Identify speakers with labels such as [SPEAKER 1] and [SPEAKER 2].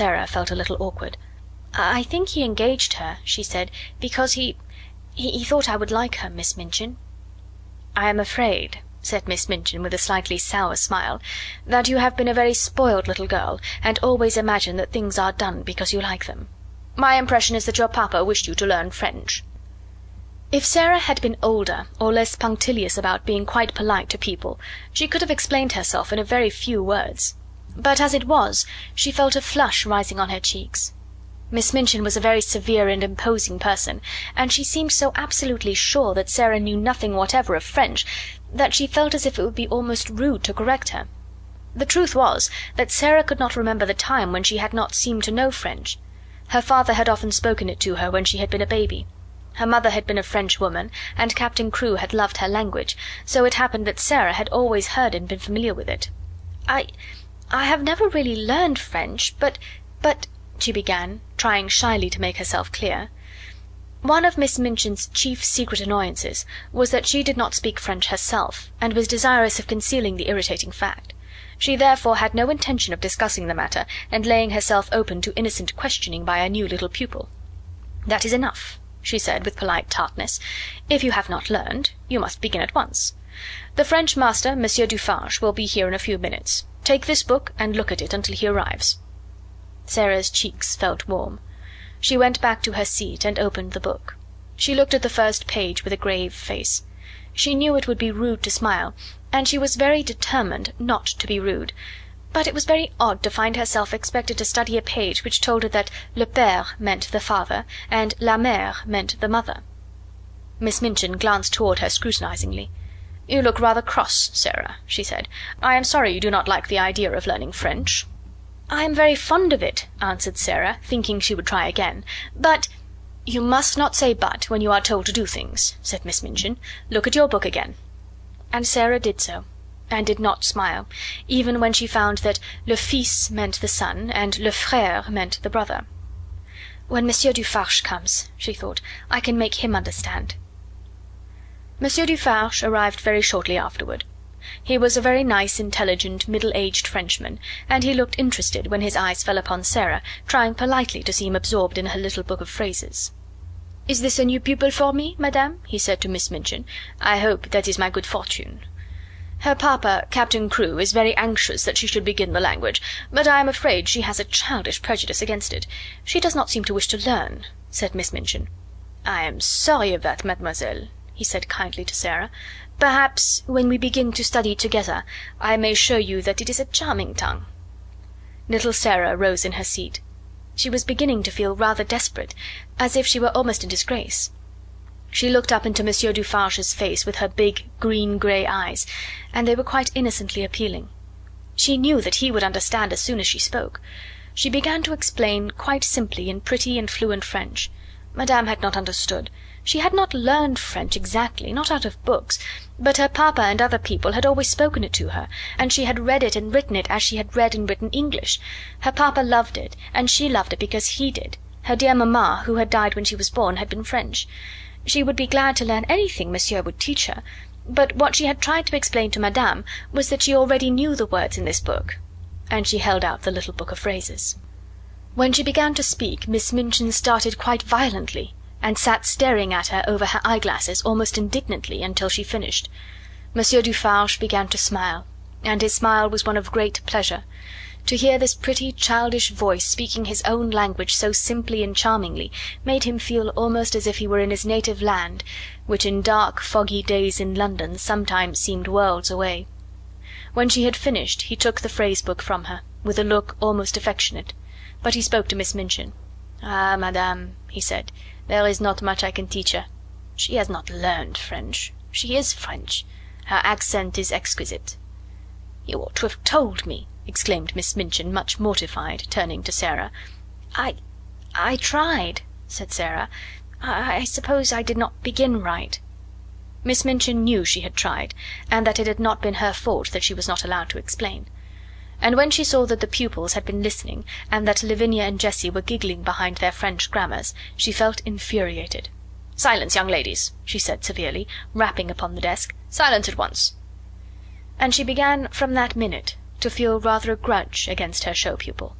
[SPEAKER 1] Sarah felt a little awkward. "I think he engaged her," she said, "because he he thought I would like her, Miss Minchin." "I am afraid," said Miss Minchin with a slightly sour smile, "that you have been a very spoiled little girl, and always imagine that things are done because you like them. My impression is that your papa wished you to learn French." If Sarah had been older, or less punctilious about being quite polite to people, she could have explained herself in a very few words. But as it was, she felt a flush rising on her cheeks. Miss Minchin was a very severe and imposing person, and she seemed so absolutely sure that Sarah knew nothing whatever of French that she felt as if it would be almost rude to correct her. The truth was that Sarah could not remember the time when she had not seemed to know French. Her father had often spoken it to her when she had been a baby. Her mother had been a French woman, and Captain Crewe had loved her language, so it happened that Sarah had always heard and been familiar with it. "I I have never really learned French, but but " she began, trying shyly to make herself clear. One of Miss Minchin's chief secret annoyances was that she did not speak French herself, and was desirous of concealing the irritating fact. She therefore had no intention of discussing the matter and laying herself open to innocent questioning by a new little pupil. "That is enough," she said with polite tartness. "If you have not learned, you must begin at once. The French master, Monsieur Dufarge, will be here in a few minutes. Take this book and look at it until he arrives." Sarah's cheeks felt warm. She went back to her seat and opened the book. She looked at the first page with a grave face. She knew it would be rude to smile, and she was very determined not to be rude, but it was very odd to find herself expected to study a page which told her that le pere meant the father and la mere meant the mother. Miss Minchin glanced toward her scrutinizingly. "You look rather cross, Sarah," she said. "I am sorry you do not like the idea of learning French." "I am very fond of it," answered Sarah, thinking she would try again, "but " "You must not say but when you are told to do things," said Miss Minchin. "Look at your book again." And Sarah did so, and did not smile, even when she found that le fils meant the son, and le frere meant the brother. "When Monsieur Dufarge comes," she thought, "I can make him understand." Monsieur Dufarge arrived very shortly afterward. He was a very nice, intelligent, middle aged Frenchman, and he looked interested when his eyes fell upon Sarah, trying politely to seem absorbed in her little book of phrases. "Is this a new pupil for me, madame?" he said to Miss Minchin. "I hope that is my good fortune." Her papa, Captain Crewe, is very anxious that she should begin the language, but I am afraid she has a childish prejudice against it. She does not seem to wish to learn," said Miss Minchin. "I am sorry of that, mademoiselle," he said kindly to Sarah. "Perhaps when we begin to study together I may show you that it is a charming tongue." Little Sarah rose in her seat. She was beginning to feel rather desperate, as if she were almost in disgrace. She looked up into Monsieur Dufarge's face with her big green grey eyes, and they were quite innocently appealing. She knew that he would understand as soon as she spoke. She began to explain quite simply in pretty and fluent French. Madame had not understood. She had not learned French exactly, not out of books, but her papa and other people had always spoken it to her, and she had read it and written it as she had read and written English. Her papa loved it, and she loved it because he did. Her dear mamma, who had died when she was born, had been French. She would be glad to learn anything monsieur would teach her, but what she had tried to explain to madame was that she already knew the words in this book, and she held out the little book of phrases. When she began to speak Miss Minchin started quite violently and sat staring at her over her eyeglasses almost indignantly until she finished. Monsieur Dufarge began to smile, and his smile was one of great pleasure. To hear this pretty childish voice speaking his own language so simply and charmingly made him feel almost as if he were in his native land, which in dark, foggy days in London sometimes seemed worlds away. When she had finished he took the phrase book from her, with a look almost affectionate, but he spoke to Miss Minchin. "Ah, madame," he said, there is not much I can teach her. She has not learned French. She is French. Her accent is exquisite." "You ought to have told me," exclaimed Miss Minchin, much mortified, turning to Sarah. "I I tried," said Sarah. I, suppose I did not begin right." Miss Minchin knew she had tried, and that it had not been her fault that she was not allowed to explain. And when she saw that the pupils had been listening, and that Lavinia and Jessie were giggling behind their French grammars, she felt infuriated. "Silence, young ladies!" she said severely, rapping upon the desk. "Silence at once!" And she began from that minute to feel rather a grudge against her show pupil.